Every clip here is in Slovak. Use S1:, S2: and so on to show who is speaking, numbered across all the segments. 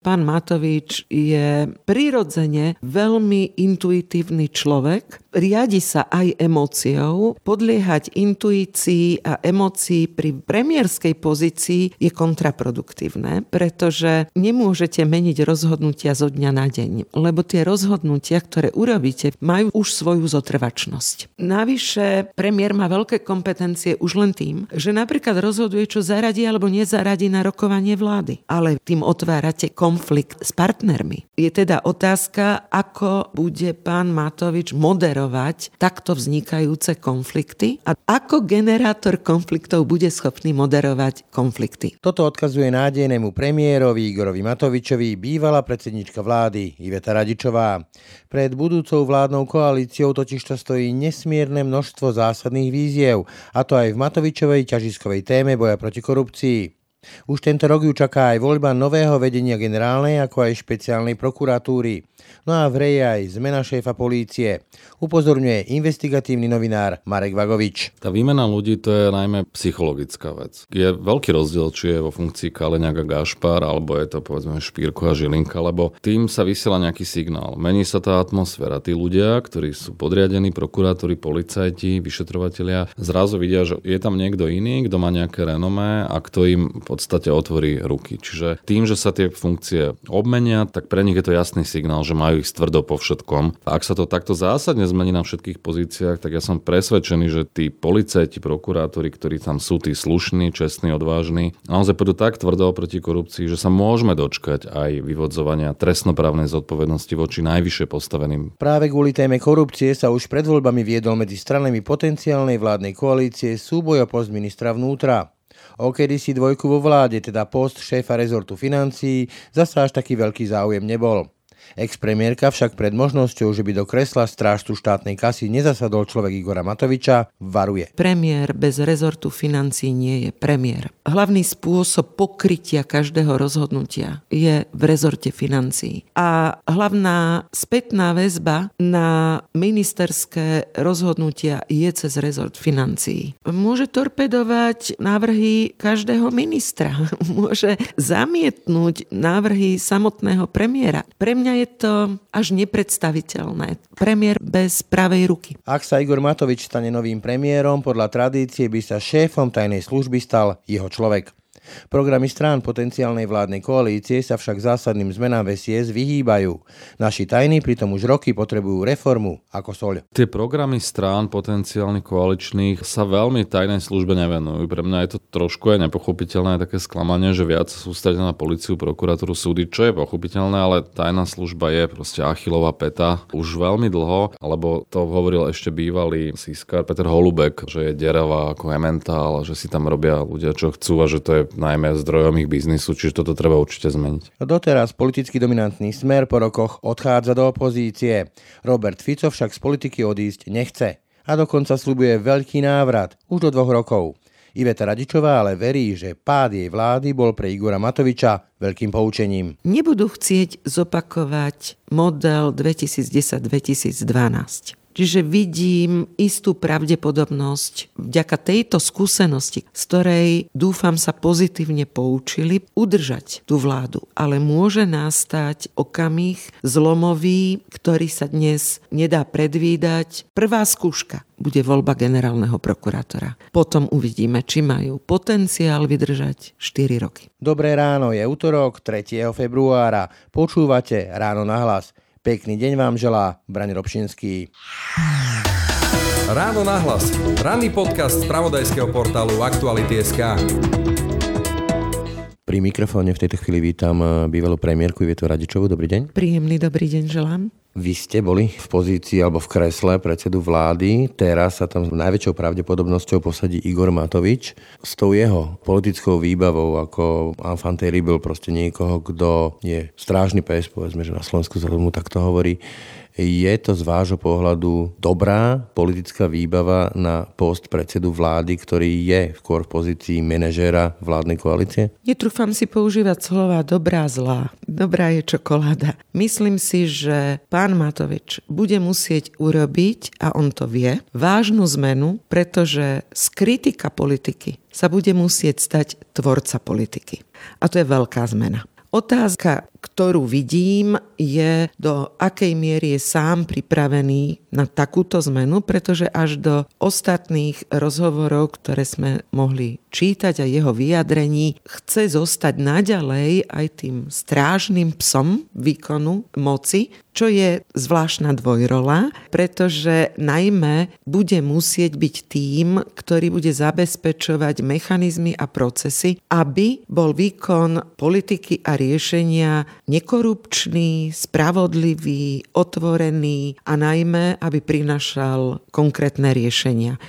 S1: Pán Matovič je prirodzene veľmi intuitívny človek, riadi sa aj emóciou. Podliehať intuícii a emócii pri premiérskej pozícii je kontraproduktívne, pretože nemôžete meniť rozhodnutia zo dňa na deň, lebo tie rozhodnutia, ktoré urobíte, majú už svoju zotrvačnosť. Navyše, premiér má veľké kompetencie už len tým, že napríklad rozhoduje, čo zaradí alebo nezaradí na rokovanie vlády. Ale tým otvárate kom konflikt s partnermi. Je teda otázka, ako bude pán Matovič moderovať takto vznikajúce konflikty a ako generátor konfliktov bude schopný moderovať konflikty.
S2: Toto odkazuje nádejnému premiérovi Igorovi Matovičovi bývalá predsednička vlády Iveta Radičová. Pred budúcou vládnou koalíciou totiž to stojí nesmierne množstvo zásadných víziev, a to aj v Matovičovej ťažiskovej téme boja proti korupcii. Už tento rok ju čaká aj voľba nového vedenia generálnej ako aj špeciálnej prokuratúry. No a v reje aj zmena šéfa polície. Upozorňuje investigatívny novinár Marek Vagovič.
S3: Tá výmena ľudí to je najmä psychologická vec. Je veľký rozdiel, či je vo funkcii Kaleňák a Gašpar, alebo je to povedzme Špírko a Žilinka, lebo tým sa vysiela nejaký signál. Mení sa tá atmosféra. Tí ľudia, ktorí sú podriadení, prokurátori, policajti, vyšetrovatelia, zrazu vidia, že je tam niekto iný, kto má nejaké renomé a kto im v podstate otvorí ruky. Čiže tým, že sa tie funkcie obmenia, tak pre nich je to jasný signál, že majú ich tvrdo po všetkom. Ak sa to takto zásadne zmení na všetkých pozíciách, tak ja som presvedčený, že tí policajti, prokurátori, ktorí tam sú, tí slušní, čestní, odvážni, naozaj pôjdu tak tvrdo proti korupcii, že sa môžeme dočkať aj vyvodzovania trestnoprávnej zodpovednosti voči najvyššie postaveným.
S2: Práve kvôli téme korupcie sa už pred voľbami viedol medzi stranami potenciálnej vládnej koalície súboj o post ministra vnútra. O si dvojku vo vláde, teda post šéfa rezortu financií, zasa až taký veľký záujem nebol. Ex-premiérka však pred možnosťou, že by do kresla strážcu štátnej kasy nezasadol človek Igora Matoviča, varuje.
S1: Premiér bez rezortu financí nie je premiér. Hlavný spôsob pokrytia každého rozhodnutia je v rezorte financií. A hlavná spätná väzba na ministerské rozhodnutia je cez rezort financií. Môže torpedovať návrhy každého ministra. Môže zamietnúť návrhy samotného premiéra. Pre mňa je to až nepredstaviteľné. Premiér bez pravej ruky.
S2: Ak sa Igor Matovič stane novým premiérom, podľa tradície by sa šéfom tajnej služby stal jeho človek. Programy strán potenciálnej vládnej koalície sa však zásadným zmenám VSIS vyhýbajú. Naši tajní pritom už roky potrebujú reformu ako soľ.
S3: Tie programy strán potenciálnych koaličných sa veľmi tajnej službe nevenujú. Pre mňa je to trošku aj nepochopiteľné, také sklamanie, že viac sústredia na policiu, prokuratúru, súdy, čo je pochopiteľné, ale tajná služba je proste achilová peta už veľmi dlho, alebo to hovoril ešte bývalý sískar Peter Holubek, že je deravá ako ementál, že si tam robia ľudia, čo chcú a že to je najmä zdrojom ich biznisu, čiže toto treba určite zmeniť.
S2: Doteraz politicky dominantný smer po rokoch odchádza do opozície. Robert Fico však z politiky odísť nechce a dokonca slubuje veľký návrat už do dvoch rokov. Iveta Radičová ale verí, že pád jej vlády bol pre Igora Matoviča veľkým poučením.
S1: Nebudú chcieť zopakovať model 2010-2012. Čiže vidím istú pravdepodobnosť vďaka tejto skúsenosti, z ktorej dúfam sa pozitívne poučili, udržať tú vládu. Ale môže nastať okamih zlomový, ktorý sa dnes nedá predvídať. Prvá skúška bude voľba generálneho prokurátora. Potom uvidíme, či majú potenciál vydržať 4 roky.
S2: Dobré ráno, je útorok 3. februára. Počúvate Ráno na hlas. Pekný deň vám želá Braň Robšinský.
S4: Ráno nahlas. Ranný podcast z pravodajského portálu Aktuality.sk.
S2: Pri mikrofóne v tejto chvíli vítam eh, bývalú premiérku Ivietu Radičovú. Dobrý deň.
S1: Príjemný dobrý deň želám.
S2: Vy ste boli v pozícii alebo v kresle predsedu vlády, teraz sa tam s najväčšou pravdepodobnosťou posadí Igor Matovič. S tou jeho politickou výbavou ako enfant terrible, proste niekoho, kto je strážny pes, povedzme, že na Slovensku sa tomu takto hovorí, je to z vášho pohľadu dobrá politická výbava na post predsedu vlády, ktorý je skôr v pozícii manažéra vládnej koalície?
S1: Netrúfam si používať slova dobrá, zlá. Dobrá je čokoláda. Myslím si, že pán Matovič bude musieť urobiť, a on to vie, vážnu zmenu, pretože z kritika politiky sa bude musieť stať tvorca politiky. A to je veľká zmena. Otázka, ktorú vidím, je do akej miery je sám pripravený na takúto zmenu, pretože až do ostatných rozhovorov, ktoré sme mohli čítať a jeho vyjadrení, chce zostať naďalej aj tým strážnym psom výkonu moci, čo je zvláštna dvojrola, pretože najmä bude musieť byť tým, ktorý bude zabezpečovať mechanizmy a procesy, aby bol výkon politiky a riešenia nekorupčný, spravodlivý, otvorený a najmä, aby prinašal konkrétne riešenia.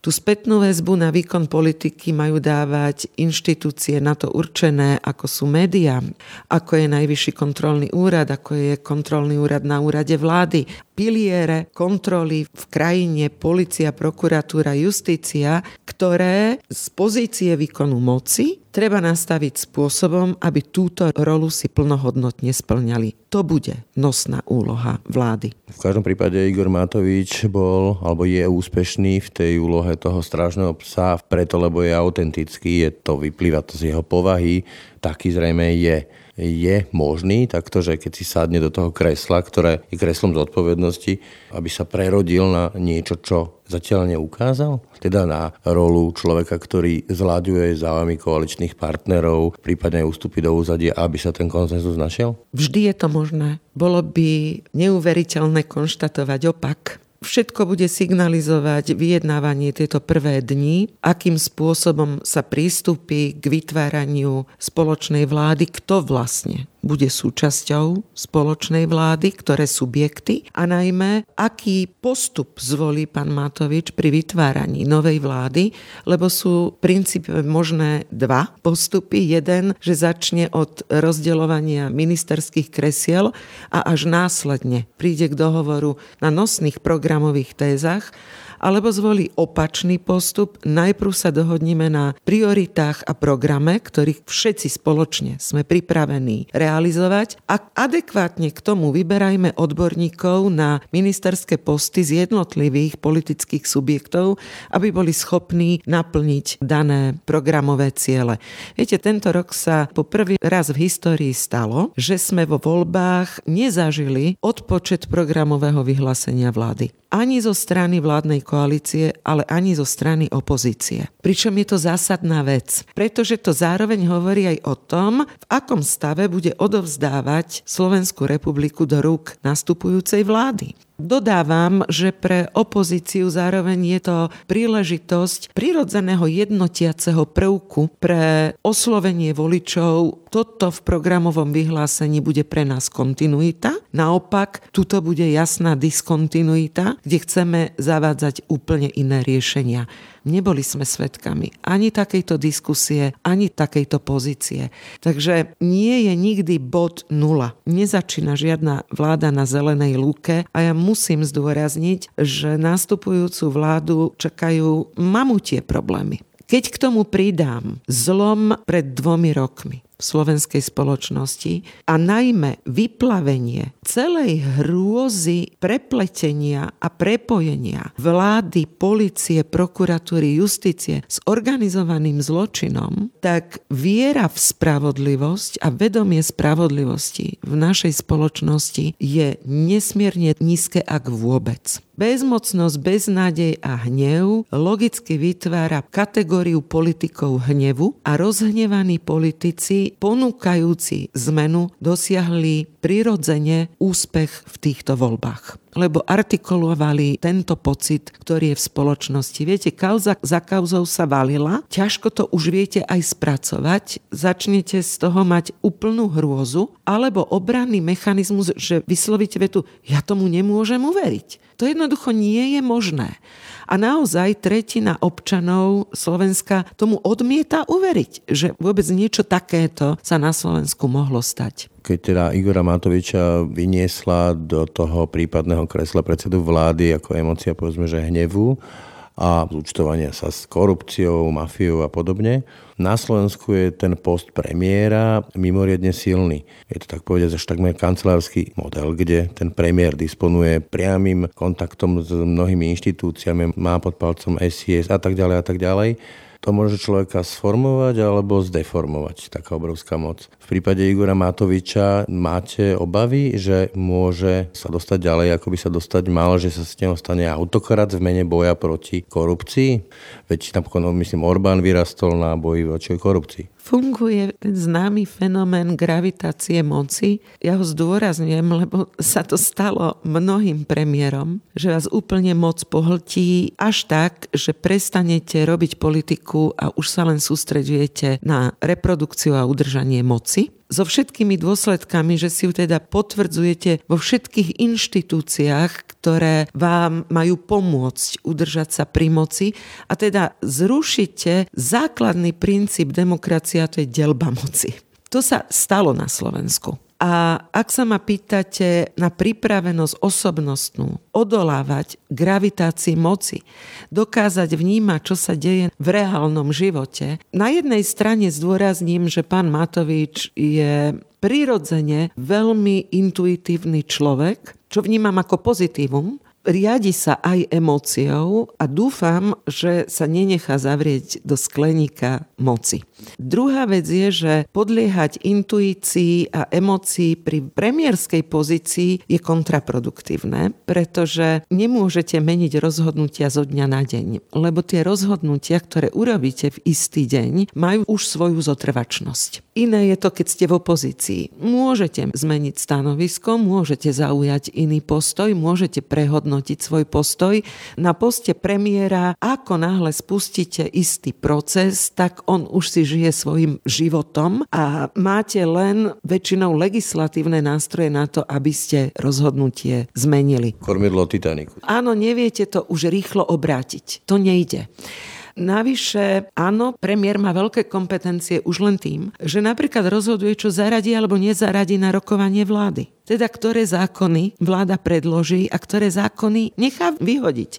S1: Tú spätnú väzbu na výkon politiky majú dávať inštitúcie na to určené, ako sú médiá, ako je Najvyšší kontrolný úrad, ako je kontrolný úrad na úrade vlády. Piliere kontroly v krajine, policia, prokuratúra, justícia, ktoré z pozície výkonu moci treba nastaviť spôsobom, aby túto rolu si plnohodnotne splňali. To bude nosná úloha vlády.
S2: V každom prípade Igor Matovič bol alebo je úspešný v tej úlohe toho strážneho psa preto, lebo je autentický, je to vyplýva to z jeho povahy, taký zrejme je je možný, takto, že keď si sadne do toho kresla, ktoré je kreslom zodpovednosti, aby sa prerodil na niečo, čo zatiaľ neukázal? Teda na rolu človeka, ktorý zľaďuje záujmy koaličných partnerov, prípadne ústupy do úzadia, aby sa ten konsenzus našiel?
S1: Vždy je to možné. Bolo by neuveriteľné konštatovať opak Všetko bude signalizovať vyjednávanie tieto prvé dni, akým spôsobom sa prístupí k vytváraniu spoločnej vlády, kto vlastne bude súčasťou spoločnej vlády, ktoré subjekty a najmä, aký postup zvolí pán Matovič pri vytváraní novej vlády, lebo sú v princípe možné dva postupy. Jeden, že začne od rozdeľovania ministerských kresiel a až následne príde k dohovoru na nosných programových tézach alebo zvolí opačný postup. Najprv sa dohodneme na prioritách a programe, ktorých všetci spoločne sme pripravení realizovať a adekvátne k tomu vyberajme odborníkov na ministerské posty z jednotlivých politických subjektov, aby boli schopní naplniť dané programové ciele. Viete, tento rok sa po prvý raz v histórii stalo, že sme vo voľbách nezažili odpočet programového vyhlásenia vlády ani zo strany vládnej koalície, ale ani zo strany opozície. Pričom je to zásadná vec, pretože to zároveň hovorí aj o tom, v akom stave bude odovzdávať Slovenskú republiku do rúk nastupujúcej vlády. Dodávam, že pre opozíciu zároveň je to príležitosť prirodzeného jednotiaceho prvku pre oslovenie voličov. Toto v programovom vyhlásení bude pre nás kontinuita. Naopak, tuto bude jasná diskontinuita, kde chceme zavádzať úplne iné riešenia. Neboli sme svetkami ani takejto diskusie, ani takejto pozície. Takže nie je nikdy bod nula. Nezačína žiadna vláda na zelenej lúke a ja musím zdôrazniť, že nastupujúcu vládu čakajú mamutie problémy. Keď k tomu pridám zlom pred dvomi rokmi, v slovenskej spoločnosti a najmä vyplavenie celej hrôzy prepletenia a prepojenia vlády, policie, prokuratúry, justície s organizovaným zločinom, tak viera v spravodlivosť a vedomie spravodlivosti v našej spoločnosti je nesmierne nízke, ak vôbec. Bezmocnosť, beznádej a hnev logicky vytvára kategóriu politikov hnevu a rozhnevaní politici ponúkajúci zmenu dosiahli prirodzene úspech v týchto voľbách lebo artikulovali tento pocit, ktorý je v spoločnosti. Viete, kauza za kauzou sa valila, ťažko to už viete aj spracovať, začnete z toho mať úplnú hrôzu, alebo obranný mechanizmus, že vyslovíte vetu, ja tomu nemôžem uveriť. To jednoducho nie je možné. A naozaj tretina občanov Slovenska tomu odmieta uveriť, že vôbec niečo takéto sa na Slovensku mohlo stať.
S2: Keď teda Igora Matoviča vyniesla do toho prípadného kresla predsedu vlády ako emocia povedzme, že hnevu, a zúčtovania sa s korupciou, mafiou a podobne. Na Slovensku je ten post premiéra mimoriadne silný. Je to tak povedať až takmer kancelársky model, kde ten premiér disponuje priamým kontaktom s mnohými inštitúciami, má pod palcom SIS a tak ďalej a tak ďalej To môže človeka sformovať alebo zdeformovať, taká obrovská moc. V prípade Igora Matoviča máte obavy, že môže sa dostať ďalej, ako by sa dostať mal, že sa s neho stane autokrat v mene boja proti korupcii? Veď napokon, myslím, Orbán vyrastol na boji voči korupcii
S1: funguje ten známy fenomén gravitácie moci. Ja ho zdôrazňujem, lebo sa to stalo mnohým premiérom, že vás úplne moc pohltí až tak, že prestanete robiť politiku a už sa len sústredujete na reprodukciu a udržanie moci so všetkými dôsledkami, že si ju teda potvrdzujete vo všetkých inštitúciách, ktoré vám majú pomôcť udržať sa pri moci a teda zrušite základný princíp demokracie a to je delba moci. To sa stalo na Slovensku. A ak sa ma pýtate na pripravenosť osobnostnú, odolávať gravitácii moci, dokázať vnímať, čo sa deje v reálnom živote, na jednej strane zdôrazním, že pán Matovič je prirodzene veľmi intuitívny človek, čo vnímam ako pozitívum, riadi sa aj emóciou a dúfam, že sa nenechá zavrieť do skleníka moci. Druhá vec je, že podliehať intuícii a emócii pri premiérskej pozícii je kontraproduktívne, pretože nemôžete meniť rozhodnutia zo dňa na deň, lebo tie rozhodnutia, ktoré urobíte v istý deň, majú už svoju zotrvačnosť. Iné je to, keď ste v opozícii. Môžete zmeniť stanovisko, môžete zaujať iný postoj, môžete prehodnotiť svoj postoj. Na poste premiéra, ako náhle spustíte istý proces, tak on už si žije svojim životom a máte len väčšinou legislatívne nástroje na to, aby ste rozhodnutie zmenili.
S2: Kormidlo Titaniku.
S1: Áno, neviete to už rýchlo obrátiť. To nejde. Navyše, áno, premiér má veľké kompetencie už len tým, že napríklad rozhoduje, čo zaradí alebo nezaradí na rokovanie vlády. Teda ktoré zákony vláda predloží a ktoré zákony nechá vyhodiť.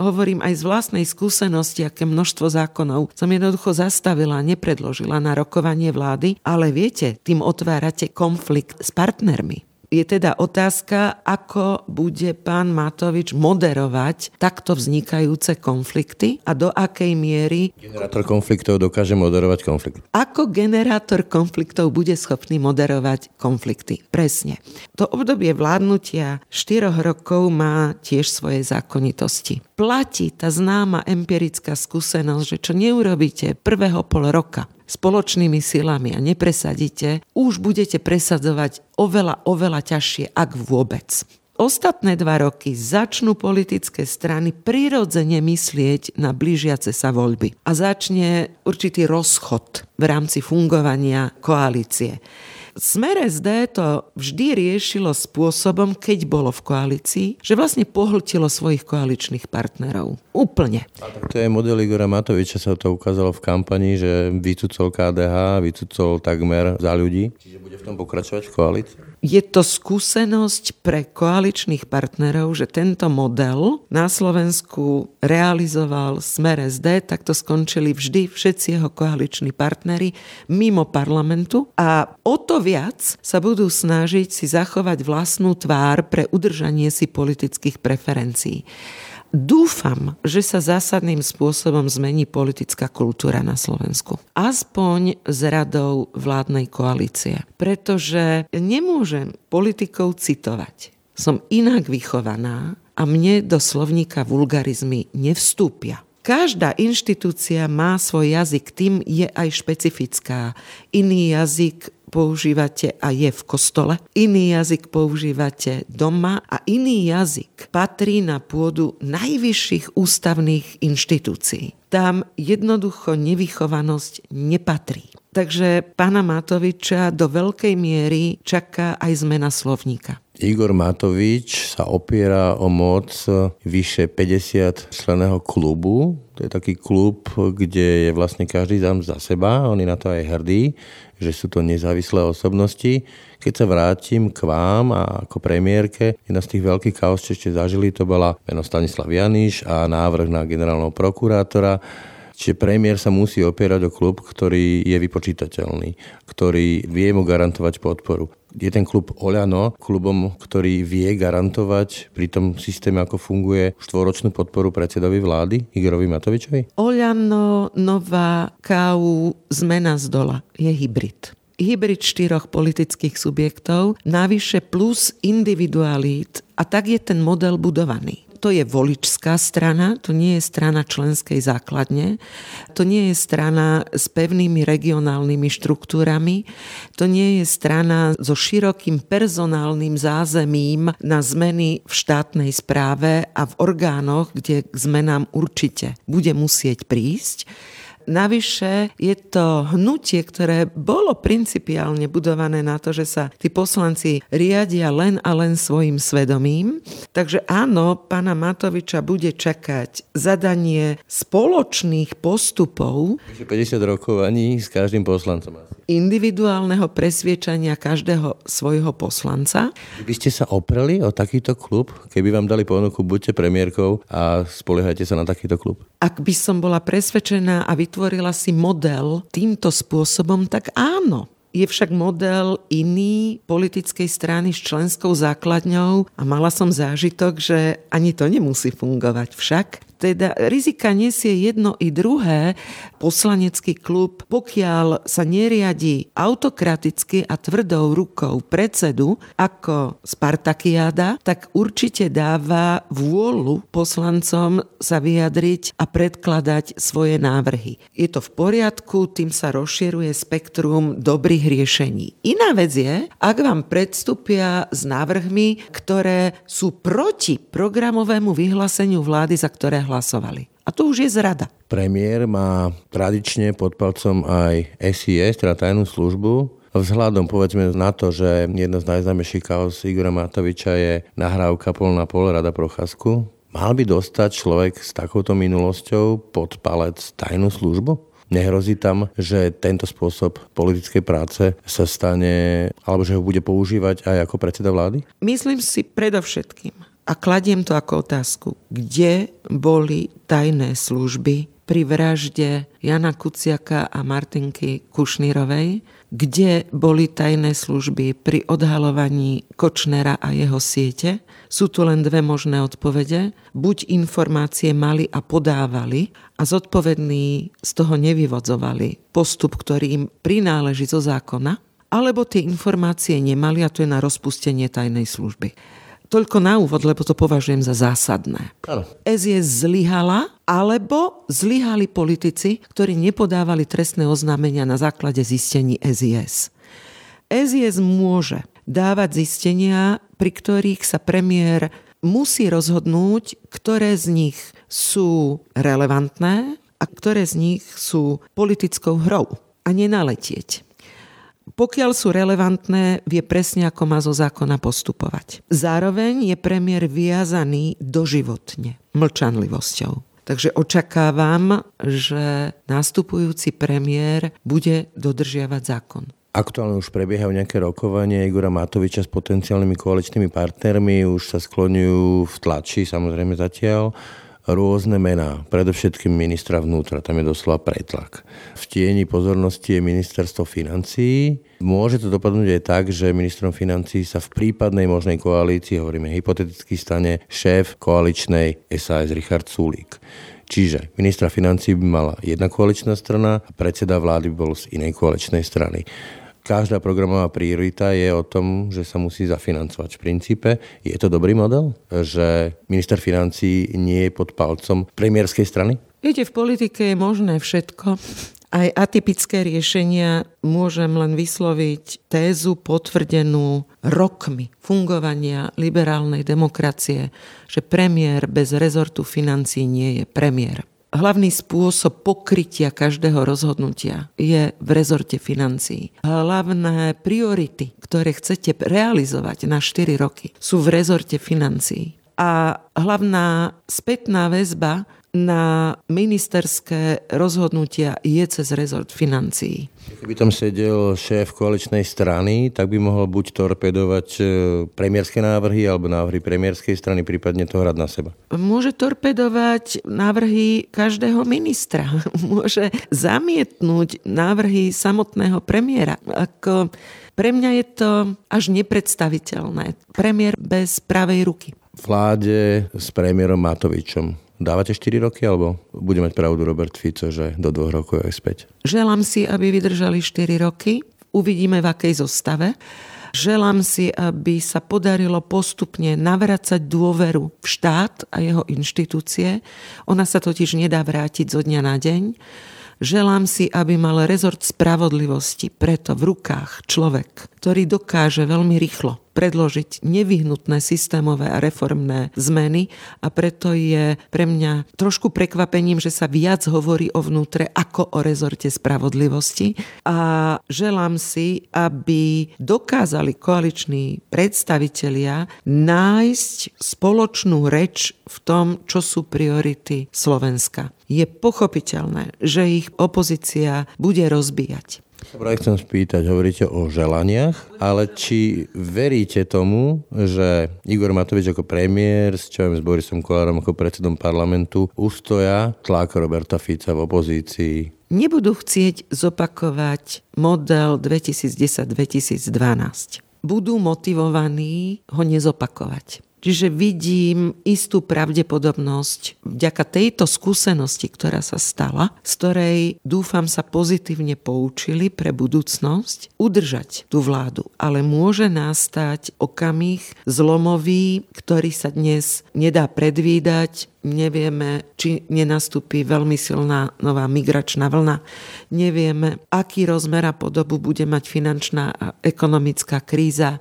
S1: Hovorím aj z vlastnej skúsenosti, aké množstvo zákonov som jednoducho zastavila nepredložila na rokovanie vlády, ale viete, tým otvárate konflikt s partnermi. Je teda otázka, ako bude pán Matovič moderovať takto vznikajúce konflikty a do akej miery...
S2: Generátor konfliktov dokáže moderovať konflikt.
S1: Ako generátor konfliktov bude schopný moderovať konflikty. Presne. To obdobie vládnutia 4 rokov má tiež svoje zákonitosti. Platí tá známa empirická skúsenosť, že čo neurobíte prvého pol roka, spoločnými silami a nepresadíte, už budete presadzovať oveľa, oveľa ťažšie, ak vôbec. Ostatné dva roky začnú politické strany prirodzene myslieť na blížiace sa voľby a začne určitý rozchod v rámci fungovania koalície. Smer SD to vždy riešilo spôsobom, keď bolo v koalícii, že vlastne pohltilo svojich koaličných partnerov. Úplne.
S2: A to je model Igora Matoviča, sa to ukázalo v kampani, že vycúcol KDH, vycúcol takmer za ľudí. Čiže bude v tom pokračovať v koalícii?
S1: Je to skúsenosť pre koaličných partnerov, že tento model na Slovensku realizoval Smer SD, takto skončili vždy všetci jeho koaliční partnery mimo parlamentu a o to viac sa budú snažiť si zachovať vlastnú tvár pre udržanie si politických preferencií. Dúfam, že sa zásadným spôsobom zmení politická kultúra na Slovensku. Aspoň s radou vládnej koalície. Pretože nemôžem politikov citovať. Som inak vychovaná a mne do slovníka vulgarizmy nevstúpia. Každá inštitúcia má svoj jazyk, tým je aj špecifická. Iný jazyk používate a je v kostole, iný jazyk používate doma a iný jazyk patrí na pôdu najvyšších ústavných inštitúcií. Tam jednoducho nevychovanosť nepatrí. Takže pána Matoviča do veľkej miery čaká aj zmena slovníka.
S2: Igor Matovič sa opiera o moc vyše 50 členého klubu. To je taký klub, kde je vlastne každý dám za seba, on je na to aj hrdý že sú to nezávislé osobnosti. Keď sa vrátim k vám a ako premiérke, jedna z tých veľkých kaos, čo ešte zažili, to bola meno Stanislav Janiš a návrh na generálneho prokurátora. Čiže premiér sa musí opierať o klub, ktorý je vypočítateľný, ktorý vie mu garantovať podporu. Je ten klub Oľano klubom, ktorý vie garantovať pri tom systéme, ako funguje štvoročnú podporu predsedovi vlády Igorovi Matovičovi?
S1: Oľano, Nová, KU, zmena z dola je hybrid hybrid štyroch politických subjektov, navyše plus individualít a tak je ten model budovaný to je voličská strana, to nie je strana členskej základne, to nie je strana s pevnými regionálnymi štruktúrami, to nie je strana so širokým personálnym zázemím na zmeny v štátnej správe a v orgánoch, kde k zmenám určite bude musieť prísť. Navyše je to hnutie, ktoré bolo principiálne budované na to, že sa tí poslanci riadia len a len svojim svedomím. Takže áno, pána Matoviča bude čakať zadanie spoločných postupov.
S2: 50 rokovaní s každým poslancom.
S1: Individuálneho presviečania každého svojho poslanca.
S2: By ste sa opreli o takýto klub, keby vám dali ponuku, buďte premiérkou a spoliehajte sa na takýto klub?
S1: Ak by som bola presvedčená a vytvorila si model týmto spôsobom, tak áno. Je však model iný politickej strany s členskou základňou a mala som zážitok, že ani to nemusí fungovať však teda rizika nesie jedno i druhé. Poslanecký klub, pokiaľ sa neriadi autokraticky a tvrdou rukou predsedu ako Spartakiáda, tak určite dáva vôľu poslancom sa vyjadriť a predkladať svoje návrhy. Je to v poriadku, tým sa rozširuje spektrum dobrých riešení. Iná vec je, ak vám predstupia s návrhmi, ktoré sú proti programovému vyhláseniu vlády, za ktoré hlasovali. A to už je zrada.
S2: Premiér má tradične pod palcom aj SIS, teda tajnú službu. Vzhľadom povedzme na to, že jedna z najznámejších kaos Igora Matoviča je nahrávka pol na pol Rada Procházku. Mal by dostať človek s takouto minulosťou pod palec tajnú službu? Nehrozí tam, že tento spôsob politickej práce sa stane, alebo že ho bude používať aj ako predseda vlády?
S1: Myslím si predovšetkým, a kladiem to ako otázku, kde boli tajné služby pri vražde Jana Kuciaka a Martinky Kušnírovej, kde boli tajné služby pri odhalovaní Kočnera a jeho siete. Sú tu len dve možné odpovede. Buď informácie mali a podávali a zodpovední z toho nevyvodzovali postup, ktorý im prináleží zo zákona, alebo tie informácie nemali a to je na rozpustenie tajnej služby. Toľko na úvod, lebo to považujem za zásadné. Ano. SIS zlyhala, alebo zlyhali politici, ktorí nepodávali trestné oznámenia na základe zistení SIS. SIS môže dávať zistenia, pri ktorých sa premiér musí rozhodnúť, ktoré z nich sú relevantné a ktoré z nich sú politickou hrou a nenaletieť. Pokiaľ sú relevantné, vie presne, ako má zo zákona postupovať. Zároveň je premiér viazaný doživotne mlčanlivosťou. Takže očakávam, že nastupujúci premiér bude dodržiavať zákon.
S2: Aktuálne už prebiehajú nejaké rokovanie Igora Matoviča s potenciálnymi koaličnými partnermi, už sa skloňujú v tlači, samozrejme zatiaľ rôzne mená, predovšetkým ministra vnútra, tam je doslova pretlak. V tieni pozornosti je ministerstvo financií. Môže to dopadnúť aj tak, že ministrom financií sa v prípadnej možnej koalícii, hovoríme hypoteticky, stane šéf koaličnej SAS Richard Sulík. Čiže ministra financí by mala jedna koaličná strana a predseda vlády by bol z inej koaličnej strany každá programová priorita je o tom, že sa musí zafinancovať. V princípe je to dobrý model, že minister financí nie je pod palcom premiérskej strany?
S1: Viete, v politike je možné všetko. Aj atypické riešenia môžem len vysloviť tézu potvrdenú rokmi fungovania liberálnej demokracie, že premiér bez rezortu financí nie je premiér. Hlavný spôsob pokrytia každého rozhodnutia je v rezorte financií. Hlavné priority, ktoré chcete realizovať na 4 roky, sú v rezorte financií. A hlavná spätná väzba na ministerské rozhodnutia je cez rezort financií.
S2: Keby tam sedel šéf koaličnej strany, tak by mohol buď torpedovať e, premiérske návrhy alebo návrhy premiérskej strany, prípadne to hrať na seba.
S1: Môže torpedovať návrhy každého ministra. Môže zamietnúť návrhy samotného premiéra. Ako pre mňa je to až nepredstaviteľné. Premiér bez pravej ruky.
S2: Vláde s premiérom Matovičom Dávate 4 roky, alebo bude mať pravdu Robert Fico, že do dvoch rokov je späť?
S1: Želám si, aby vydržali 4 roky. Uvidíme, v akej zostave. Želám si, aby sa podarilo postupne navracať dôveru v štát a jeho inštitúcie. Ona sa totiž nedá vrátiť zo dňa na deň. Želám si, aby mal rezort spravodlivosti preto v rukách človek, ktorý dokáže veľmi rýchlo predložiť nevyhnutné systémové a reformné zmeny a preto je pre mňa trošku prekvapením, že sa viac hovorí o vnútre ako o rezorte spravodlivosti a želám si, aby dokázali koaliční predstavitelia nájsť spoločnú reč v tom, čo sú priority Slovenska. Je pochopiteľné, že ich opozícia bude rozbíjať.
S2: Dobre, chcem spýtať, hovoríte o želaniach, ale či veríte tomu, že Igor Matovič ako premiér s čo s Borisom Kolárom ako predsedom parlamentu ustoja tlak Roberta Fica v opozícii?
S1: Nebudú chcieť zopakovať model 2010-2012. Budú motivovaní ho nezopakovať. Čiže vidím istú pravdepodobnosť vďaka tejto skúsenosti, ktorá sa stala, z ktorej dúfam sa pozitívne poučili pre budúcnosť, udržať tú vládu. Ale môže nastať okamih zlomový, ktorý sa dnes nedá predvídať, nevieme, či nenastúpi veľmi silná nová migračná vlna, nevieme, aký rozmer a podobu bude mať finančná a ekonomická kríza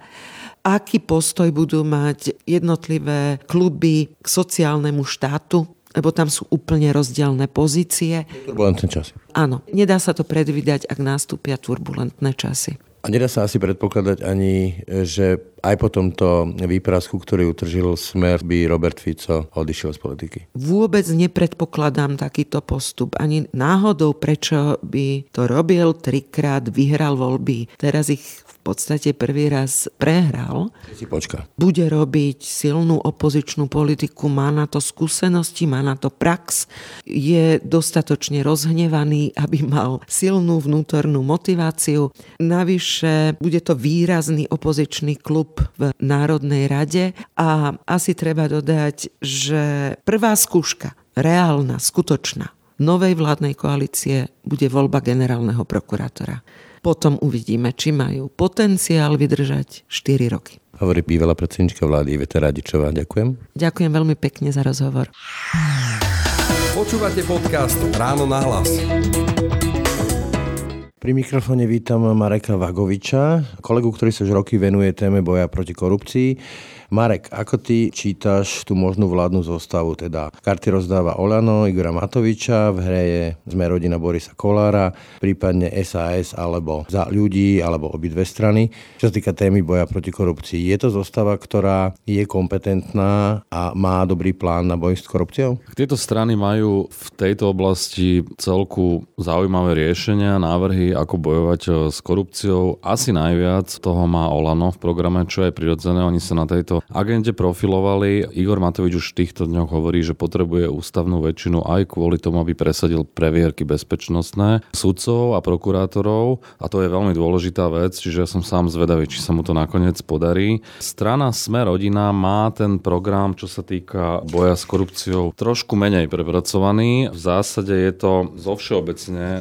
S1: aký postoj budú mať jednotlivé kluby k sociálnemu štátu, lebo tam sú úplne rozdielne pozície.
S2: Turbulentné časy.
S1: Áno, nedá sa to predvídať, ak nastúpia turbulentné časy.
S2: A nedá sa asi predpokladať ani, že aj po tomto výprasku, ktorý utržil smer, by Robert Fico odišiel z politiky.
S1: Vôbec nepredpokladám takýto postup. Ani náhodou, prečo by to robil trikrát, vyhral voľby. Teraz ich podstate prvý raz prehral,
S2: si počka.
S1: bude robiť silnú opozičnú politiku, má na to skúsenosti, má na to prax, je dostatočne rozhnevaný, aby mal silnú vnútornú motiváciu. Navyše bude to výrazný opozičný klub v Národnej rade a asi treba dodať, že prvá skúška, reálna, skutočná, novej vládnej koalície bude voľba generálneho prokurátora. Potom uvidíme, či majú potenciál vydržať 4 roky.
S2: Hovorí bývalá predsednička vlády Iveta Radičová. Ďakujem.
S1: Ďakujem veľmi pekne za rozhovor.
S4: Počúvate podcast Ráno na hlas.
S2: Pri mikrofóne vítam Mareka Vagoviča, kolegu, ktorý sa už roky venuje téme boja proti korupcii. Marek, ako ty čítaš tú možnú vládnu zostavu? Teda karty rozdáva Olano, Igora Matoviča, v hre je sme rodina Borisa Kolára, prípadne SAS alebo za ľudí, alebo obidve strany. Čo sa týka témy boja proti korupcii, je to zostava, ktorá je kompetentná a má dobrý plán na boj s korupciou?
S3: Tieto strany majú v tejto oblasti celku zaujímavé riešenia, návrhy, ako bojovať eh, s korupciou. Asi najviac toho má Olano v programe, čo je prirodzené. Oni sa na tejto agente profilovali. Igor Matovič už v týchto dňoch hovorí, že potrebuje ústavnú väčšinu aj kvôli tomu, aby presadil previerky bezpečnostné sudcov a prokurátorov. A to je veľmi dôležitá vec, čiže ja som sám zvedavý, či sa mu to nakoniec podarí. Strana Sme rodina má ten program, čo sa týka boja s korupciou, trošku menej prepracovaný. V zásade je to zo všeobecne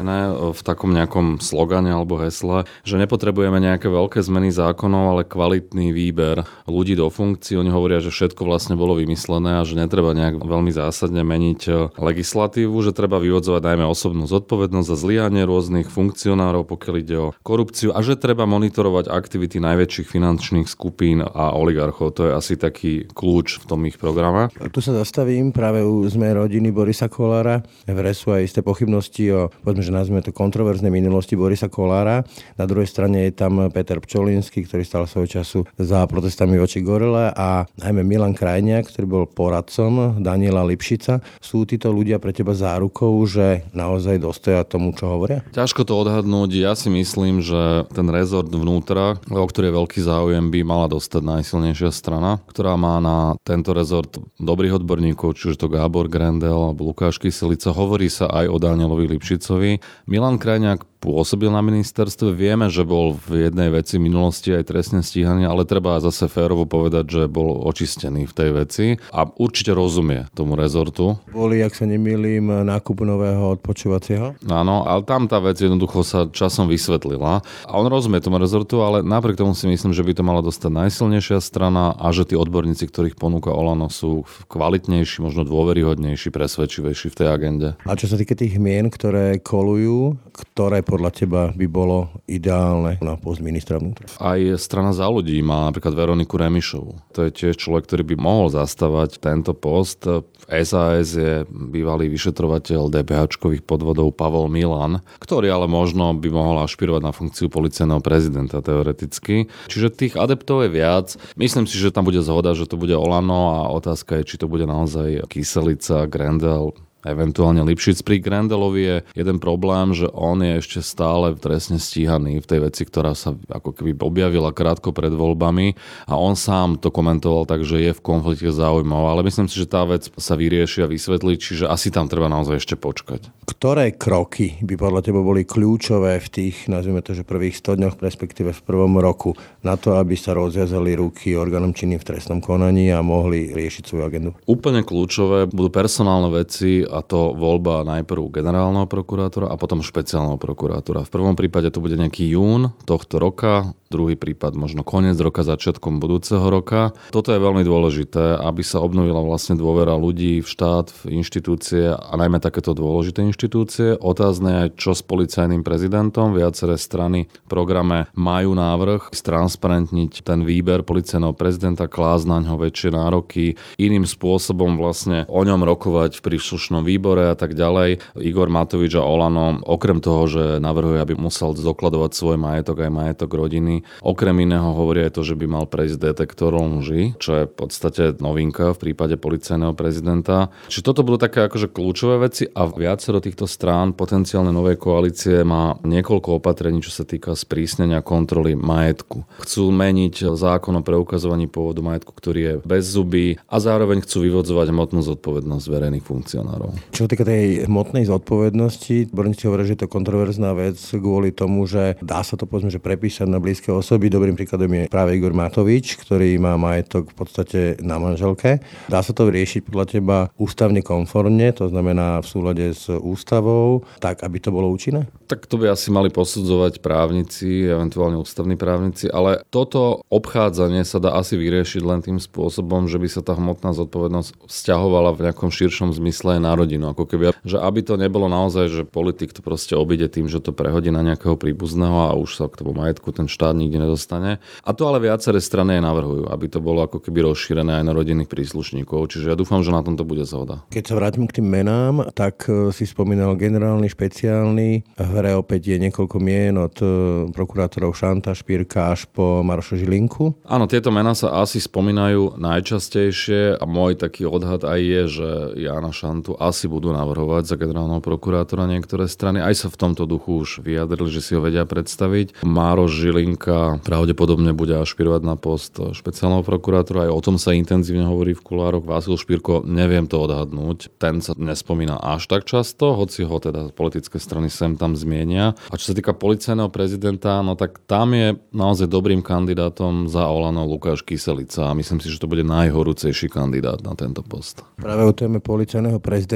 S3: v takom nejakom slogane alebo hesle, že nepotrebujeme nejaké veľké zmeny zákonov, ale kvalitný výber ľudí do funkcie funkcií. Oni hovoria, že všetko vlastne bolo vymyslené a že netreba nejak veľmi zásadne meniť e, legislatívu, že treba vyvodzovať najmä osobnú zodpovednosť za zlyhanie rôznych funkcionárov, pokiaľ ide o korupciu a že treba monitorovať aktivity najväčších finančných skupín a oligarchov. To je asi taký kľúč v tom ich programe.
S2: Tu sa zastavím, práve u sme rodiny Borisa Kolára. V RESu aj isté pochybnosti o, povedzme, že nazvime to kontroverznej minulosti Borisa Kolára. Na druhej strane je tam Peter Pčolinský, ktorý stal svojho času za protestami voči Gorele a najmä Milan Krajniak, ktorý bol poradcom Daniela Lipšica. Sú títo ľudia pre teba zárukou, že naozaj dostoja tomu, čo hovoria?
S3: Ťažko to odhadnúť. Ja si myslím, že ten rezort vnútra, o ktorý je veľký záujem, by mala dostať najsilnejšia strana, ktorá má na tento rezort dobrých odborníkov, či už to Gábor Grendel alebo Lukáš Kyselica. Hovorí sa aj o Danielovi Lipšicovi. Milan Krajňák pôsobil na ministerstve. Vieme, že bol v jednej veci minulosti aj trestne stíhaný, ale treba zase férovo povedať, že bol očistený v tej veci a určite rozumie tomu rezortu.
S2: Boli, ak sa nemýlim, nákup nového odpočúvacieho?
S3: Áno, ale tam tá vec jednoducho sa časom vysvetlila. A on rozumie tomu rezortu, ale napriek tomu si myslím, že by to mala dostať najsilnejšia strana a že tí odborníci, ktorých ponúka Olano, sú kvalitnejší, možno dôveryhodnejší, presvedčivejší v tej agende.
S2: A čo sa týka tých mien, ktoré kolujú, ktoré po podľa teba by bolo ideálne na post ministra vnútra?
S3: Aj strana za ľudí má napríklad Veroniku Remišovu. To je tiež človek, ktorý by mohol zastávať tento post. V SAS je bývalý vyšetrovateľ DPH podvodov Pavol Milan, ktorý ale možno by mohol ašpirovať na funkciu policajného prezidenta teoreticky. Čiže tých adeptov je viac. Myslím si, že tam bude zhoda, že to bude Olano a otázka je, či to bude naozaj Kyselica, Grendel, eventuálne Lipšic. Pri Grendelovi je jeden problém, že on je ešte stále trestne stíhaný v tej veci, ktorá sa ako keby objavila krátko pred voľbami a on sám to komentoval tak, že je v konflikte záujmov, ale myslím si, že tá vec sa vyrieši a vysvetlí, čiže asi tam treba naozaj ešte počkať.
S2: Ktoré kroky by podľa teba boli kľúčové v tých, nazvime to, že prvých 100 dňoch, respektíve v prvom roku, na to, aby sa rozviazali ruky orgánom činným v trestnom konaní a mohli riešiť svoju agendu?
S3: Úplne kľúčové budú personálne veci a to voľba najprv generálneho prokurátora a potom špeciálneho prokurátora. V prvom prípade to bude nejaký jún tohto roka, druhý prípad možno koniec roka, začiatkom budúceho roka. Toto je veľmi dôležité, aby sa obnovila vlastne dôvera ľudí v štát, v inštitúcie a najmä takéto dôležité inštitúcie. Otázne je, čo s policajným prezidentom. Viaceré strany v programe majú návrh stransparentniť ten výber policajného prezidenta, klásť na ňo väčšie nároky, iným spôsobom vlastne o ňom rokovať v príslušnom výbore a tak ďalej. Igor Matovič a Olano, okrem toho, že navrhuje, aby musel zdokladovať svoj majetok aj majetok rodiny, Okrem iného hovoria aj to, že by mal prejsť detektor lži, čo je v podstate novinka v prípade policajného prezidenta. Čiže toto budú také akože kľúčové veci a viacero týchto strán potenciálne novej koalície má niekoľko opatrení, čo sa týka sprísnenia kontroly majetku. Chcú meniť zákon o preukazovaní pôvodu majetku, ktorý je bez zuby a zároveň chcú vyvodzovať hmotnú zodpovednosť verejných funkcionárov.
S2: Čo týka tej hmotnej zodpovednosti, Borníci hovoria, že je to kontroverzná vec kvôli tomu, že dá sa to povedzme, že prepísať na blízke osoby. Dobrým príkladom je práve Igor Matovič, ktorý má majetok v podstate na manželke. Dá sa to riešiť podľa teba ústavne konformne, to znamená v súlade s ústavou, tak aby to bolo účinné?
S3: Tak to by asi mali posudzovať právnici, eventuálne ústavní právnici, ale toto obchádzanie sa dá asi vyriešiť len tým spôsobom, že by sa tá hmotná zodpovednosť vzťahovala v nejakom širšom zmysle na rodinu. Ako keby, že aby to nebolo naozaj, že politik to proste obide tým, že to prehodí na nejakého príbuzného a už sa k tomu majetku ten štát nikde nedostane. A to ale viaceré strany aj navrhujú, aby to bolo ako keby rozšírené aj na rodinných príslušníkov. Čiže ja dúfam, že na tomto bude zhoda.
S2: Keď sa vrátim k tým menám, tak e, si spomínal generálny, špeciálny. V hre opäť je niekoľko mien od e, prokurátorov Šanta, Špírka až po Maroša Žilinku.
S3: Áno, tieto mená sa asi spomínajú najčastejšie a môj taký odhad aj je, že Jana Šantu asi budú navrhovať za generálneho prokurátora niektoré strany. Aj sa v tomto duchu už vyjadrili, že si ho vedia predstaviť. Mároš Žilink Špírka pravdepodobne bude ašpirovať na post špeciálneho prokurátora. Aj o tom sa intenzívne hovorí v kulároch. Vásil Špírko, neviem to odhadnúť. Ten sa nespomína až tak často, hoci ho teda politické strany sem tam zmienia. A čo sa týka policajného prezidenta, no tak tam je naozaj dobrým kandidátom za Olano Lukáš Kyselica a myslím si, že to bude najhorúcejší kandidát na tento post.
S2: Práve o téme policajného prezidenta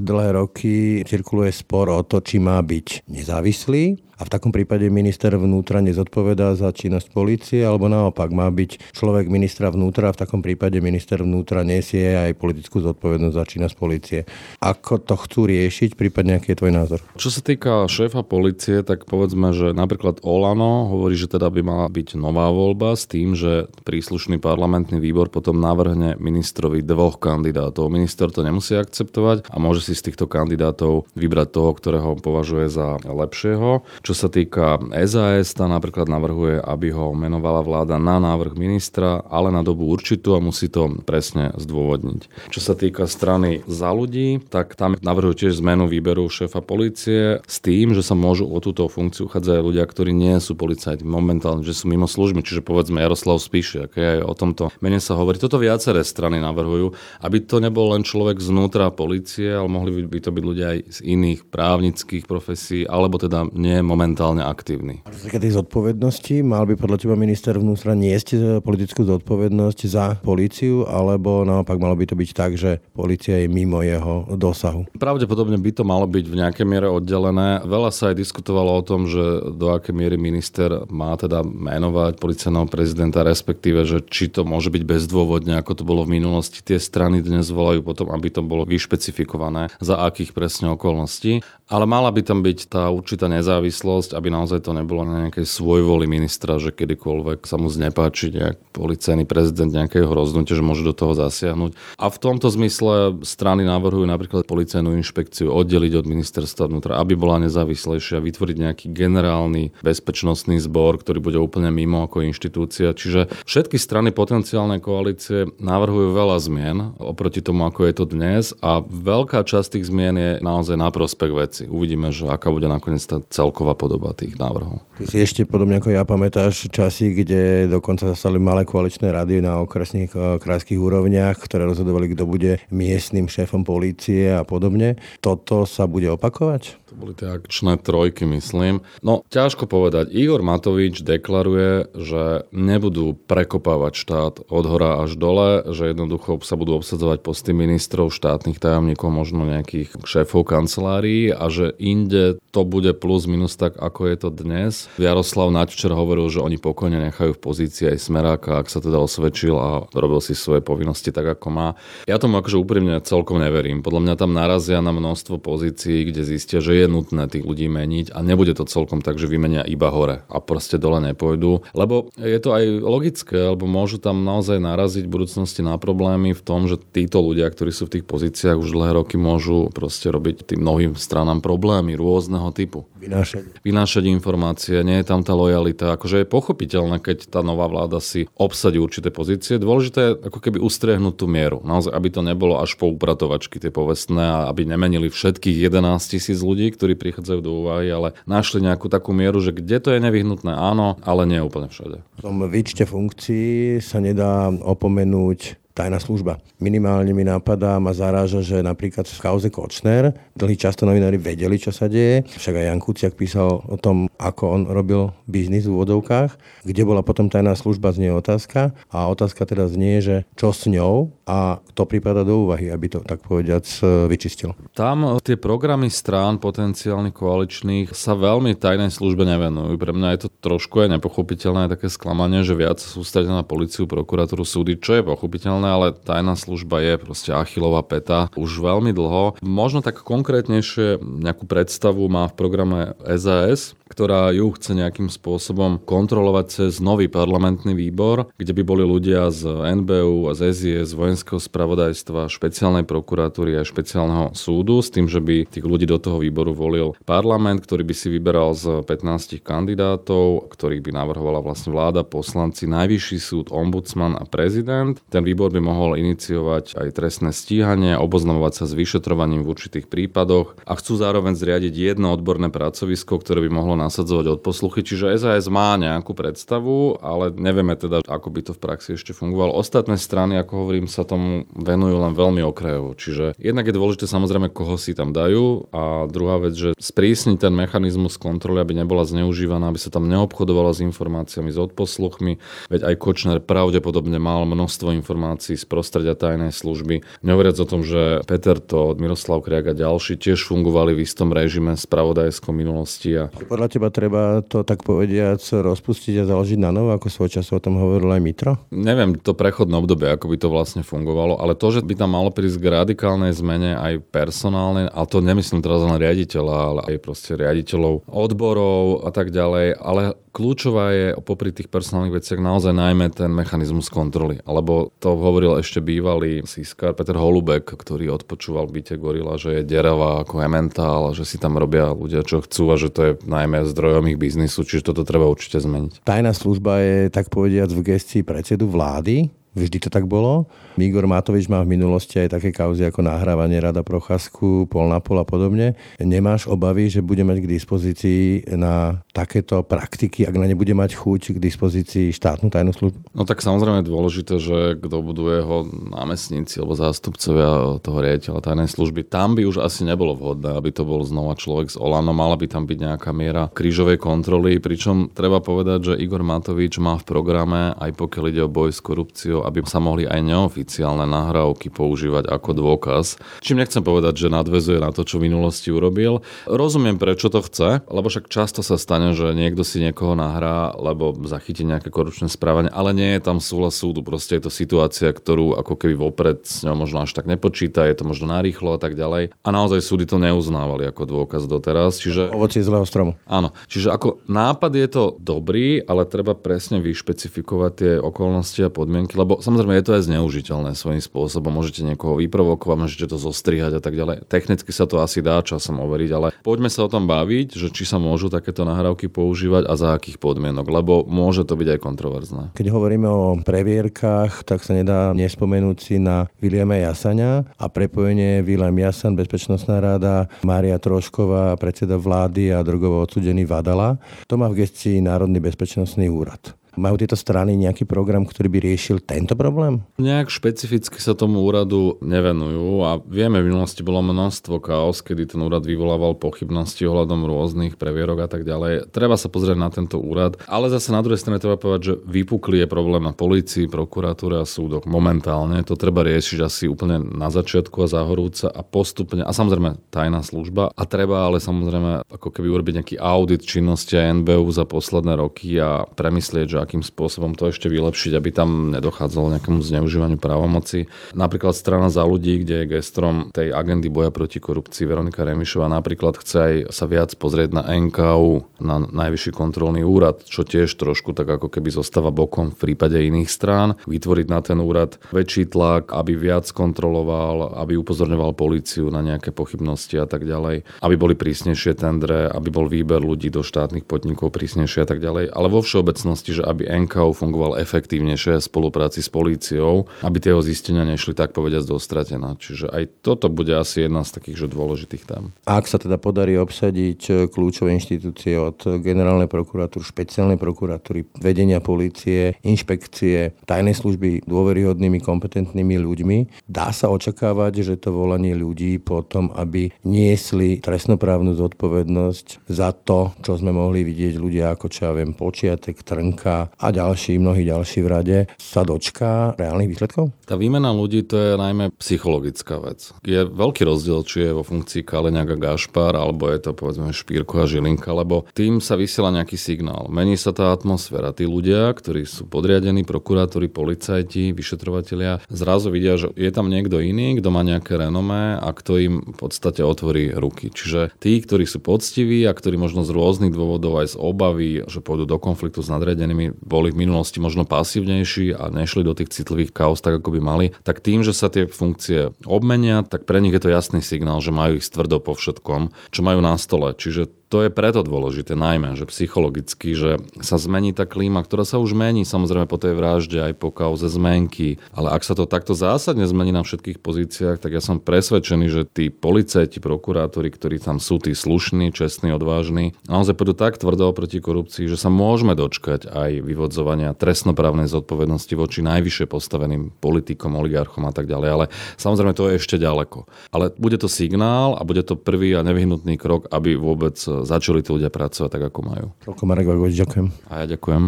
S2: dlhé roky cirkuluje spor o to, či má byť nezávislý a v takom prípade minister vnútra nezodpovedá za činnosť policie, alebo naopak má byť človek ministra vnútra a v takom prípade minister vnútra nesie aj politickú zodpovednosť za činnosť policie. Ako to chcú riešiť, prípadne aký je tvoj názor?
S3: Čo sa týka šéfa policie, tak povedzme, že napríklad Olano hovorí, že teda by mala byť nová voľba s tým, že príslušný parlamentný výbor potom navrhne ministrovi dvoch kandidátov. Minister to nemusí akceptovať a môže si z týchto kandidátov vybrať toho, ktorého považuje za lepšieho. Čo Čo sa týka SAS, tá napríklad navrhuje, aby ho menovala vláda na návrh ministra, ale na dobu určitú a musí to presne zdôvodniť. Čo sa týka strany za ľudí, tak tam navrhujú tiež zmenu výberu šéfa policie s tým, že sa môžu o túto funkciu uchádzať ľudia, ktorí nie sú policajti momentálne, že sú mimo služby, čiže povedzme Jaroslav Spíšiak, aj o tomto mene sa hovorí. Toto viaceré strany navrhujú, aby to nebol len človek znútra policie, ale mohli by to byť ľudia aj z iných právnických profesí, alebo teda nie momentálne aktívni.
S2: A čo sa tých zodpovedností, mal by podľa teba minister vnútra niesť politickú zodpovednosť za políciu, alebo naopak malo by to byť tak, že policia je mimo jeho dosahu?
S3: Pravdepodobne by to malo byť v nejakej miere oddelené. Veľa sa aj diskutovalo o tom, že do akej miery minister má teda menovať policajného prezidenta, respektíve, že či to môže byť bezdôvodne, ako to bolo v minulosti. Tie strany dnes volajú potom, aby to bolo vyšpecifikované, za akých presne okolností. Ale mala by tam byť tá určitá nezávislosť, aby naozaj to nebolo na nejakej svojvoli ministra, že kedykoľvek sa mu znepáči nejak policajný prezident nejakého rozhodnutia, že môže do toho zasiahnuť. A v tomto zmysle strany navrhujú napríklad policajnú inšpekciu oddeliť od ministerstva vnútra, aby bola nezávislejšia, vytvoriť nejaký generálny bezpečnostný zbor, ktorý bude úplne mimo ako inštitúcia. Čiže všetky strany potenciálnej koalície navrhujú veľa zmien oproti tomu, ako je to dnes a veľká časť tých zmien je naozaj na prospech veci veci. Uvidíme, že aká bude nakoniec tá celková podoba tých návrhov.
S2: Ty si ešte podobne ako ja pamätáš časy, kde dokonca sa malé koaličné rady na okresných eh, krajských úrovniach, ktoré rozhodovali, kto bude miestnym šéfom polície a podobne. Toto sa bude opakovať?
S3: To boli tie akčné trojky, myslím. No, ťažko povedať. Igor Matovič deklaruje, že nebudú prekopávať štát od hora až dole, že jednoducho sa budú obsadzovať posty ministrov, štátnych tajomníkov, možno nejakých šéfov kancelárií a že inde to bude plus minus tak, ako je to dnes. Jaroslav Naččer hovoril, že oni pokojne nechajú v pozícii aj Smeráka, ak sa teda osvedčil a robil si svoje povinnosti tak, ako má. Ja tomu akože úprimne celkom neverím. Podľa mňa tam narazia na množstvo pozícií, kde zistia, že je nutné tých ľudí meniť a nebude to celkom tak, že vymenia iba hore a proste dole nepôjdu. Lebo je to aj logické, lebo môžu tam naozaj naraziť v budúcnosti na problémy v tom, že títo ľudia, ktorí sú v tých pozíciách už dlhé roky, môžu proste robiť tým mnohým stranám problémy rôzneho typu.
S2: Vynášať.
S3: Vynášať informácie, nie je tam tá lojalita. Akože je pochopiteľné, keď tá nová vláda si obsadí určité pozície. Dôležité je ako keby ustriehnúť tú mieru. Naozaj, aby to nebolo až po upratovačky tie povestné a aby nemenili všetkých 11 tisíc ľudí, ktorí prichádzajú do úvahy, ale našli nejakú takú mieru, že kde to je nevyhnutné, áno, ale nie úplne všade.
S2: V tom výčte funkcií sa nedá opomenúť tajná služba. Minimálne mi napadá, ma zaráža, že napríklad v kauze Kočner dlhý často novinári vedeli, čo sa deje. Však aj Jan Kuciak písal o tom, ako on robil biznis v úvodovkách, kde bola potom tajná služba, znie otázka. A otázka teda znie, že čo s ňou a kto prípada do úvahy, aby to tak povediac vyčistil.
S3: Tam tie programy strán potenciálnych koaličných sa veľmi tajnej službe nevenujú. Pre mňa je to trošku aj nepochopiteľné, také sklamanie, že viac sústredia na policiu, prokuratúru, súdy, čo je pochopiteľné neuveriteľné, ale tajná služba je proste achilová peta už veľmi dlho. Možno tak konkrétnejšie nejakú predstavu má v programe SAS, ktorá ju chce nejakým spôsobom kontrolovať cez nový parlamentný výbor, kde by boli ľudia z NBU, z SIE, z vojenského spravodajstva, špeciálnej prokuratúry a špeciálneho súdu, s tým, že by tých ľudí do toho výboru volil parlament, ktorý by si vyberal z 15 kandidátov, ktorých by navrhovala vlastne vláda, poslanci, najvyšší súd, ombudsman a prezident. Ten výbor by mohol iniciovať aj trestné stíhanie, oboznamovať sa s vyšetrovaním v určitých prípadoch a chcú zároveň zriadiť jedno odborné pracovisko, ktoré by mohlo nasadzovať od posluchy. Čiže SAS má nejakú predstavu, ale nevieme teda, ako by to v praxi ešte fungovalo. Ostatné strany, ako hovorím, sa tomu venujú len veľmi okrajovo. Čiže jednak je dôležité samozrejme, koho si tam dajú a druhá vec, že sprísniť ten mechanizmus kontroly, aby nebola zneužívaná, aby sa tam neobchodovalo s informáciami, s odposluchmi. Veď aj Kočner pravdepodobne mal množstvo informácií z prostredia tajnej služby. Nehovoriac o tom, že Peter to, Miroslav Kriak a ďalší tiež fungovali v istom režime spravodajskom minulosti. A...
S2: Podľa teba treba to tak povediac rozpustiť a založiť na novo, ako svoj čas o tom hovoril aj Mitro?
S3: Neviem, to prechodné obdobie, ako by to vlastne fungovalo, ale to, že by tam malo prísť k radikálnej zmene aj personálnej, a to nemyslím teraz len riaditeľa, ale aj proste riaditeľov odborov a tak ďalej, ale Kľúčová je popri tých personálnych veciach naozaj najmä ten mechanizmus kontroly. Alebo to hovoril ešte bývalý sískar Peter Holubek, ktorý odpočúval byte Gorila, že je deravá ako ementál, že si tam robia ľudia, čo chcú a že to je najmä zdrojom ich biznisu, čiže toto treba určite zmeniť.
S2: Tajná služba je tak povediac v gestii predsedu vlády. Vždy to tak bolo. Igor Matovič má v minulosti aj také kauzy ako nahrávanie Rada Procházku, pol na pol a podobne. Nemáš obavy, že bude mať k dispozícii na takéto praktiky, ak na ne bude mať chuť k dispozícii štátnu tajnú službu?
S3: No tak samozrejme je dôležité, že kto budú jeho námestníci alebo zástupcovia toho riaditeľa tajnej služby, tam by už asi nebolo vhodné, aby to bol znova človek z Olano, mala by tam byť nejaká miera krížovej kontroly, pričom treba povedať, že Igor Matovič má v programe, aj pokiaľ ide o boj s korupciou, aby sa mohli aj neoficiálne nahrávky používať ako dôkaz. Čím nechcem povedať, že nadvezuje na to, čo v minulosti urobil. Rozumiem, prečo to chce, lebo však často sa stane, že niekto si niekoho nahrá, lebo zachytí nejaké korupčné správanie, ale nie je tam súhlas súdu. Proste je to situácia, ktorú ako keby vopred s ňou možno až tak nepočíta, je to možno narýchlo a tak ďalej. A naozaj súdy to neuznávali ako dôkaz doteraz. Čiže...
S2: Ovocie zlého stromu.
S3: Áno. Čiže ako nápad je to dobrý, ale treba presne vyšpecifikovať tie okolnosti a podmienky, lebo lebo samozrejme je to aj zneužiteľné svojím spôsobom. Môžete niekoho vyprovokovať, môžete to zostrihať a tak ďalej. Technicky sa to asi dá časom overiť, ale poďme sa o tom baviť, že či sa môžu takéto nahrávky používať a za akých podmienok, lebo môže to byť aj kontroverzné.
S2: Keď hovoríme o previerkách, tak sa nedá nespomenúť si na Viliama Jasania a prepojenie William Jasan, Bezpečnostná rada, Mária Trošková, predseda vlády a drogovo odsudený Vadala. To má v gestii Národný bezpečnostný úrad. Majú tieto strany nejaký program, ktorý by riešil tento problém?
S3: Nejak špecificky sa tomu úradu nevenujú a vieme, v minulosti bolo množstvo chaos, kedy ten úrad vyvolával pochybnosti ohľadom rôznych previerok a tak ďalej. Treba sa pozrieť na tento úrad, ale zase na druhej strane treba povedať, že vypukli je problém na policii, prokuratúre a súdoch momentálne. To treba riešiť asi úplne na začiatku a zahorúca a postupne, a samozrejme tajná služba a treba ale samozrejme ako keby urobiť nejaký audit činnosti NBU za posledné roky a premyslieť, že akým spôsobom to ešte vylepšiť, aby tam nedochádzalo nejakému zneužívaniu právomoci. Napríklad strana za ľudí, kde je gestrom tej agendy boja proti korupcii Veronika Remišová napríklad chce aj sa viac pozrieť na NKU, na Najvyšší kontrolný úrad, čo tiež trošku tak ako keby zostáva bokom v prípade iných strán. Vytvoriť na ten úrad väčší tlak, aby viac kontroloval, aby upozorňoval políciu na nejaké pochybnosti a tak ďalej, aby boli prísnejšie tendre, aby bol výber ľudí do štátnych podnikov prísnejšie a tak ďalej. Ale vo všeobecnosti, že aby NKO fungoval efektívnejšie v spolupráci s políciou, aby tie zistenia nešli tak povediať dostratená. Čiže aj toto bude asi jedna z takých že dôležitých tém.
S2: Ak sa teda podarí obsadiť kľúčové inštitúcie od generálnej prokuratúry, špeciálnej prokuratúry, vedenia polície, inšpekcie, tajnej služby dôveryhodnými, kompetentnými ľuďmi, dá sa očakávať, že to volanie ľudí potom, aby niesli trestnoprávnu zodpovednosť za to, čo sme mohli vidieť ľudia ako čo ja viem, Počiatek, Trnka, a ďalší, mnohí ďalší v rade sa dočká reálnych výsledkov?
S3: Tá výmena ľudí to je najmä psychologická vec. Je veľký rozdiel, či je vo funkcii Kaleňák a Gašpar, alebo je to povedzme Špírko a Žilinka, lebo tým sa vysiela nejaký signál. Mení sa tá atmosféra. Tí ľudia, ktorí sú podriadení, prokurátori, policajti, vyšetrovatelia, zrazu vidia, že je tam niekto iný, kto má nejaké renomé a kto im v podstate otvorí ruky. Čiže tí, ktorí sú poctiví a ktorí možno z rôznych dôvodov aj z obavy, že pôjdu do konfliktu s nadriadenými, boli v minulosti možno pasívnejší a nešli do tých citlivých kaos tak, ako by mali, tak tým, že sa tie funkcie obmenia, tak pre nich je to jasný signál, že majú ich tvrdo po všetkom, čo majú na stole. Čiže to je preto dôležité, najmä, že psychologicky, že sa zmení tá klíma, ktorá sa už mení samozrejme po tej vražde aj po kauze zmenky, ale ak sa to takto zásadne zmení na všetkých pozíciách, tak ja som presvedčený, že tí policajti, prokurátori, ktorí tam sú, tí slušní, čestní, odvážni, naozaj pôjdu tak tvrdo proti korupcii, že sa môžeme dočkať aj vyvodzovania trestnoprávnej zodpovednosti voči najvyššie postaveným politikom, oligarchom a tak ďalej. Ale samozrejme to je ešte ďaleko. Ale bude to signál a bude to prvý a nevyhnutný krok, aby vôbec začali tí ľudia pracovať tak, ako majú.
S2: Toľko Marek Vagovič, ďakujem.
S3: A ja ďakujem.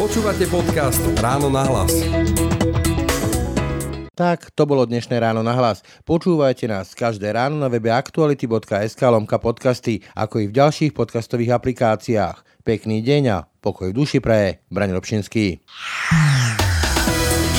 S4: Počúvate podcast Ráno na hlas.
S2: Tak, to bolo dnešné ráno na hlas. Počúvajte nás každé ráno na webe aktuality.sk lomka podcasty, ako i v ďalších podcastových aplikáciách. Pekný deň a pokoj v duši praje. Braň Robšinský.